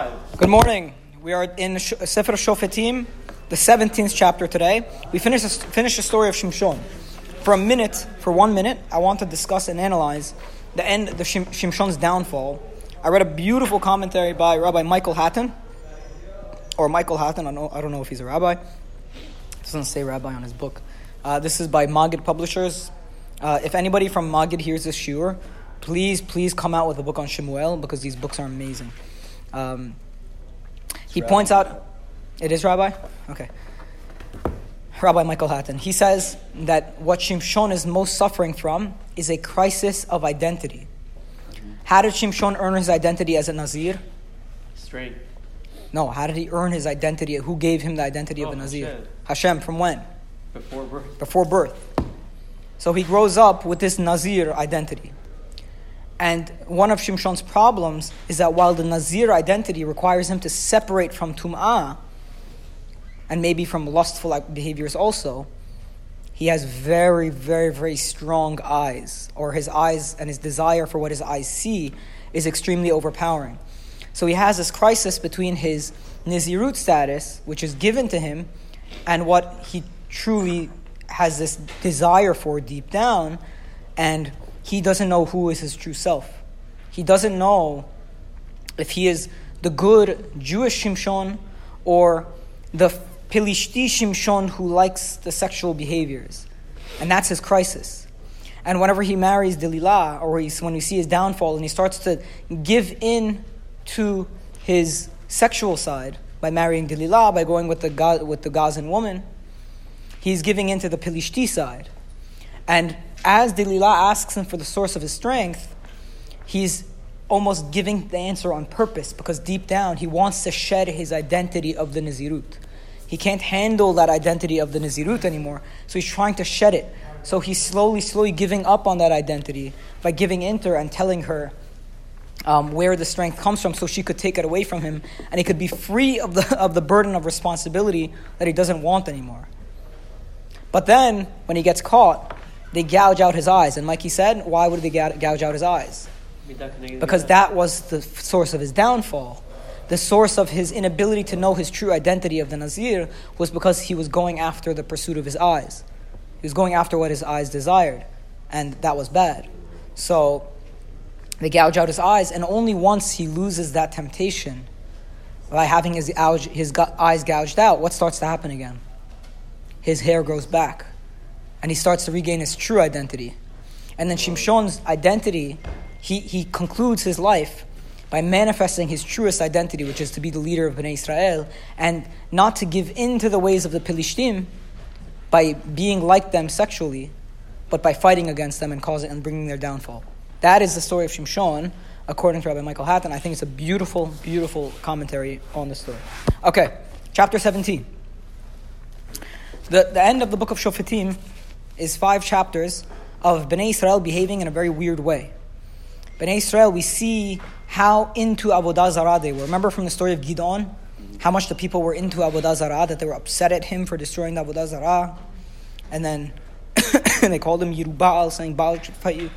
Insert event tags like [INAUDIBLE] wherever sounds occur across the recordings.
Good morning. We are in Sefer Shofetim, the 17th chapter today. We finished, finished the story of Shimshon. For a minute, for one minute, I want to discuss and analyze the end, Shim- Shimshon's downfall. I read a beautiful commentary by Rabbi Michael Hattin, or Michael Hattin, I don't know, I don't know if he's a rabbi. It doesn't say rabbi on his book. Uh, this is by Maggid Publishers. Uh, if anybody from Maggid hears this shiur, please, please come out with a book on Shemuel because these books are amazing. Um, he points out, it is Rabbi? Okay. Rabbi Michael Hattin. He says that what Shimshon is most suffering from is a crisis of identity. How did Shimshon earn his identity as a Nazir? Straight. No, how did he earn his identity? Who gave him the identity Oh, of a Nazir? Hashem. Hashem, from when? Before birth. Before birth. So he grows up with this Nazir identity. And one of Shimshon's problems is that while the Nazir identity requires him to separate from Tum'ah, and maybe from lustful behaviors also, he has very, very, very strong eyes, or his eyes and his desire for what his eyes see is extremely overpowering. So he has this crisis between his Nazirut status, which is given to him, and what he truly has this desire for deep down, and he doesn't know who is his true self. He doesn't know if he is the good Jewish Shimshon or the Pilishti Shimshon who likes the sexual behaviors. And that's his crisis. And whenever he marries Delilah, or when we see his downfall, and he starts to give in to his sexual side by marrying Delilah, by going with the, with the Gazan woman, he's giving in to the Pilishti side. And as Delilah asks him for the source of his strength, he's almost giving the answer on purpose because deep down he wants to shed his identity of the Nazirut. He can't handle that identity of the Nazirut anymore, so he's trying to shed it. So he's slowly, slowly giving up on that identity by giving in to her and telling her um, where the strength comes from so she could take it away from him and he could be free of the, of the burden of responsibility that he doesn't want anymore. But then, when he gets caught, they gouge out his eyes. And Mikey said, why would they gouge out his eyes? Because that was the source of his downfall. The source of his inability to know his true identity of the Nazir was because he was going after the pursuit of his eyes. He was going after what his eyes desired, and that was bad. So they gouge out his eyes, and only once he loses that temptation by having his, his eyes gouged out, what starts to happen again? His hair grows back, and he starts to regain his true identity. And then Shimshon's identity, he, he concludes his life by manifesting his truest identity, which is to be the leader of Bnei Israel, and not to give in to the ways of the Pilishtim by being like them sexually, but by fighting against them and causing and bringing their downfall. That is the story of Shimshon, according to Rabbi Michael Hattin. I think it's a beautiful, beautiful commentary on the story. Okay, chapter 17. The, the end of the book of Shofetim is five chapters of Bnei Israel behaving in a very weird way. Bnei Israel, we see how into Avodah Zarah they were. Remember from the story of Gidon? How much the people were into Avodah Zarah, that they were upset at him for destroying the Avodah Zarah. And then [COUGHS] they called him Yerubal, saying Baal should fight you.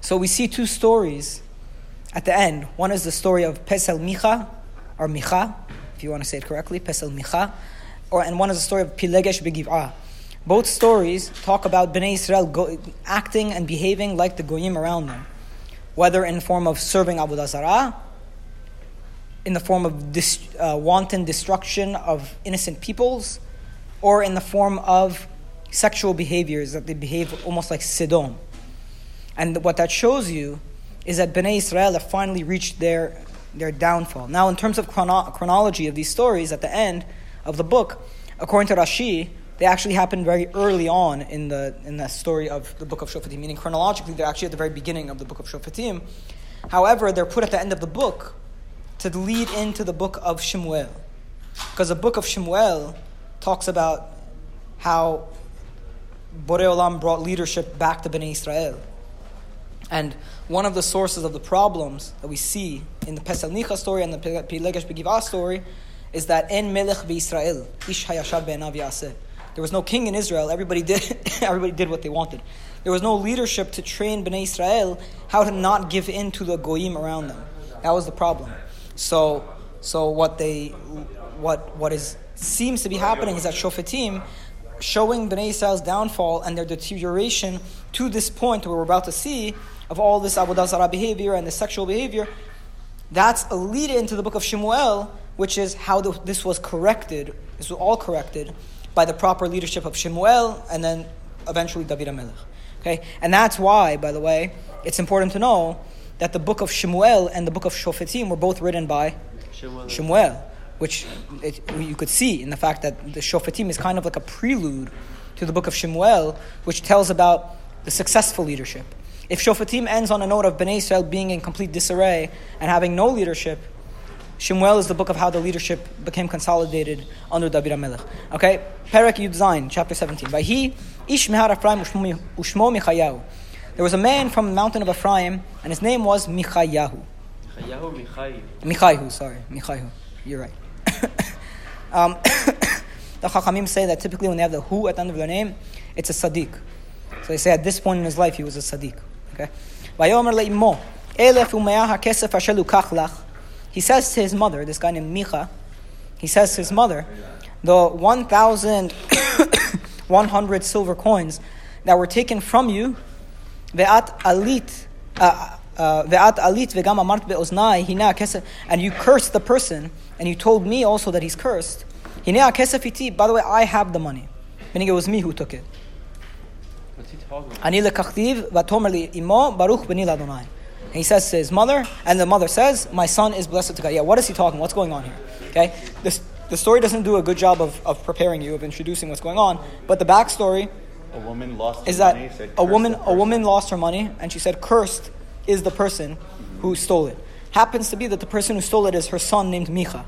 So we see two stories at the end. One is the story of Pesel Micha, or Micha, if you want to say it correctly, Pesel Micha. Or, and one is the story of Pilegesh Begiv'ah. Both stories talk about Bnei Israel go, acting and behaving like the Goyim around them, whether in the form of serving Avodah Zarah, in the form of dis, uh, wanton destruction of innocent peoples, or in the form of sexual behaviors that they behave almost like Sedom. And what that shows you is that Bnei Israel have finally reached their, their downfall. Now, in terms of chrono- chronology of these stories at the end of the book, according to Rashi, they actually happened very early on in the, in the story of the book of Shofetim, meaning chronologically, they're actually at the very beginning of the book of Shofetim. However, they're put at the end of the book to lead into the book of Shemuel. Because the book of Shemuel talks about how Borei Olam brought leadership back to Bnei Israel. And one of the sources of the problems that we see in the Pesel Micha story and the Pilegesh Begivah story is that en melech Israel, ish hayashar be'enav yaseh. There was no king in Israel. Everybody did, [LAUGHS] everybody did what they wanted. There was no leadership to train Bnei Israel how to not give in to the goyim around them. That was the problem. So, so what they, what what is seems to be happening is that Shofetim, showing Bnei Israel's downfall and their deterioration to this point where we're about to see of all this avodah zarah behavior and the sexual behavior. That's a lead into the book of Shemuel, which is how the, this was corrected. This was all corrected by the proper leadership of Shemuel and then eventually David HaMelech. Okay, and that's why, by the way, it's important to know that the book of Shemuel and the book of Shofetim were both written by Shemuel. Shemuel, which it, you could see in the fact that the Shofetim is kind of like a prelude to the book of Shemuel, which tells about the successful leadership. If Shofetim ends on a note of Bnei Israel being in complete disarray and having no leadership, Shemuel is the book of how the leadership became consolidated under David HaMelech. Okay, Perek Yud Zayin, chapter 17. Vayhi ish mehar Ephraim ushmo Michayahu. There was a man from the mountain of Ephraim, and his name was Michayahu. Chayahu Michayu. Michaihu, sorry, Michaihu. You're right. [COUGHS] um, [COUGHS] the Chachamim say that typically when they have the who at the end of their name, it's a Sadiq. So they say at this point in his life he was a Sadiq. Okay? Vayomer le'imo, elef u'me'ah ha'kesef asher lukach lach. He says to his mother, this guy named Micha, he says to his mother, the 1,100 [COUGHS] silver coins that were taken from you, ve'at alit, uh, uh, ve'at alit ve'gam amart be'oznai, hina and you cursed the person, and you told me also that he's cursed. Hina ha'kesef iti, by the way, I have the money. Meaning it was me who took it. What's he talking about? Ani lekachtiv vatomer li imo baruch b'ni ladonai. And he says to his mother, and the mother says, "My son is blessed to God." Yeah, what is he talking? What's going on here? Okay, this the story doesn't do a good job of, of preparing you of introducing what's going on, but the backstory A woman lost is her that money, said, a woman a woman lost her money, and she said, "Cursed is the person who stole it." Happens to be that the person who stole it is her son named Micha.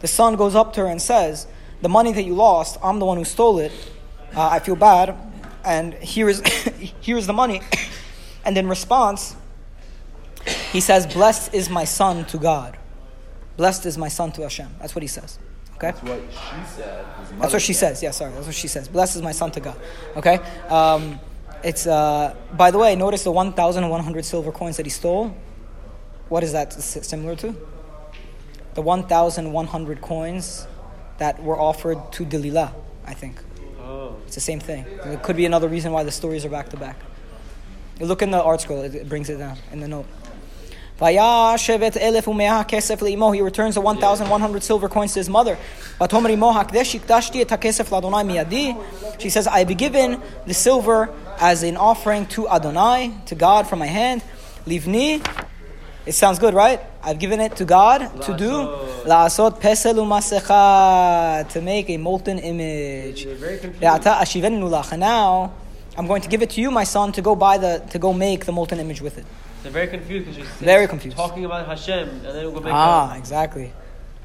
The son goes up to her and says, "The money that you lost, I'm the one who stole it. Uh, I feel bad, and here is [LAUGHS] here is the money." [COUGHS] And in response, he says, "Blessed is my son to God. Blessed is my son to Hashem." That's what he says. Okay. That's what she said. That's what she said. says. Yeah, sorry. That's what she says. Blessed is my son to God. Okay? Um, it's, uh, by the way, notice the 1,100 silver coins that he stole. What is that similar to? The 1,100 coins that were offered to Delilah, I think. Oh. It's the same thing. It could be another reason why the stories are back to back. You look in the ArtScroll, it, it brings it down in the note. He returns the 1,100 silver coins to his mother. She says, I have given the silver as an offering to Adonai, to God from my hand. Livni, it sounds good, right? I've given it to God to do la'asot peselu masecha to make a molten image. Now I'm going to give it to you, my son, to go buy the to go make the molten image with it. They're very confused because she's Very confused. talking about Hashem and then we'll go back Ah, exactly.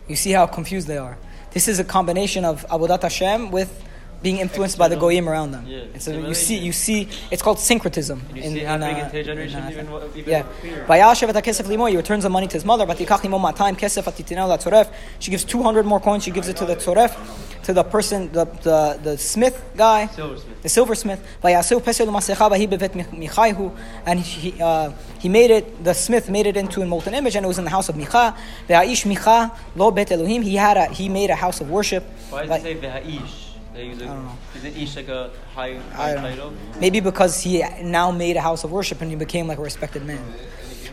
You see how confused they are. This is a combination of Avodat Hashem with being influenced by the goyim around them. Yeah, It's a, you similarly. see, you see, it's called syncretism. And you see happening in today's generation uh, even even yeah. clearer. Vayashev et hakesef limo, he returns the money to his mother, but yikach limo matayim kesef atitinel latzoref. She gives 200 more coins, she gives it to the tzoref, to the person, the, the, the smith guy, Silversmith. the silversmith. Vayasu pesel masecha vahi bevet Michaihu, and he uh, he made it. The smith made it into a molten image, and it was in the house of Micha. Ve'aish Micha lo bet Elohim. He had a he made a house of worship. Why does Like- it say Veha'ish? They use a, don't know. Isn't Ish like a high, high title? know. Maybe because he now made a house of worship and he became like a respected man.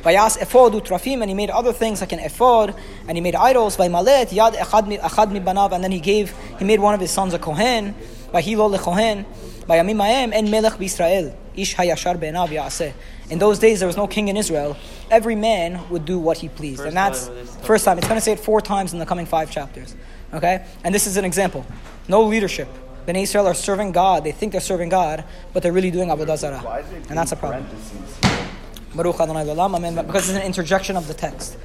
Vayas ephod utrafim, and he made other things like an ephod, and he made idols. by Vaymalet yad echad mi banav, and then he gave he made one of his sons a kohen. By Vayhilo lekohen. Vayamim haem en melech b'Israel. Ish hayashar be'enav yaseh. In those days, there was no king in Israel. Every man would do what he pleased, First and that's time first time. It's going to say it four times in the coming five chapters. Okay, and this is an example. No leadership. Ben Israel are serving God. They think they're serving God, but they're really doing avodah Why zarah, and that's a problem. Baruch Adonai L'olam, amen. Because it's an interjection of the text.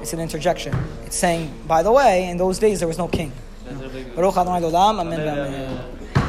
It's an interjection. It's saying, by the way, in those days there was no king. That's a big- Baruch Adonai L'olam, amen. Amen, amen. amen.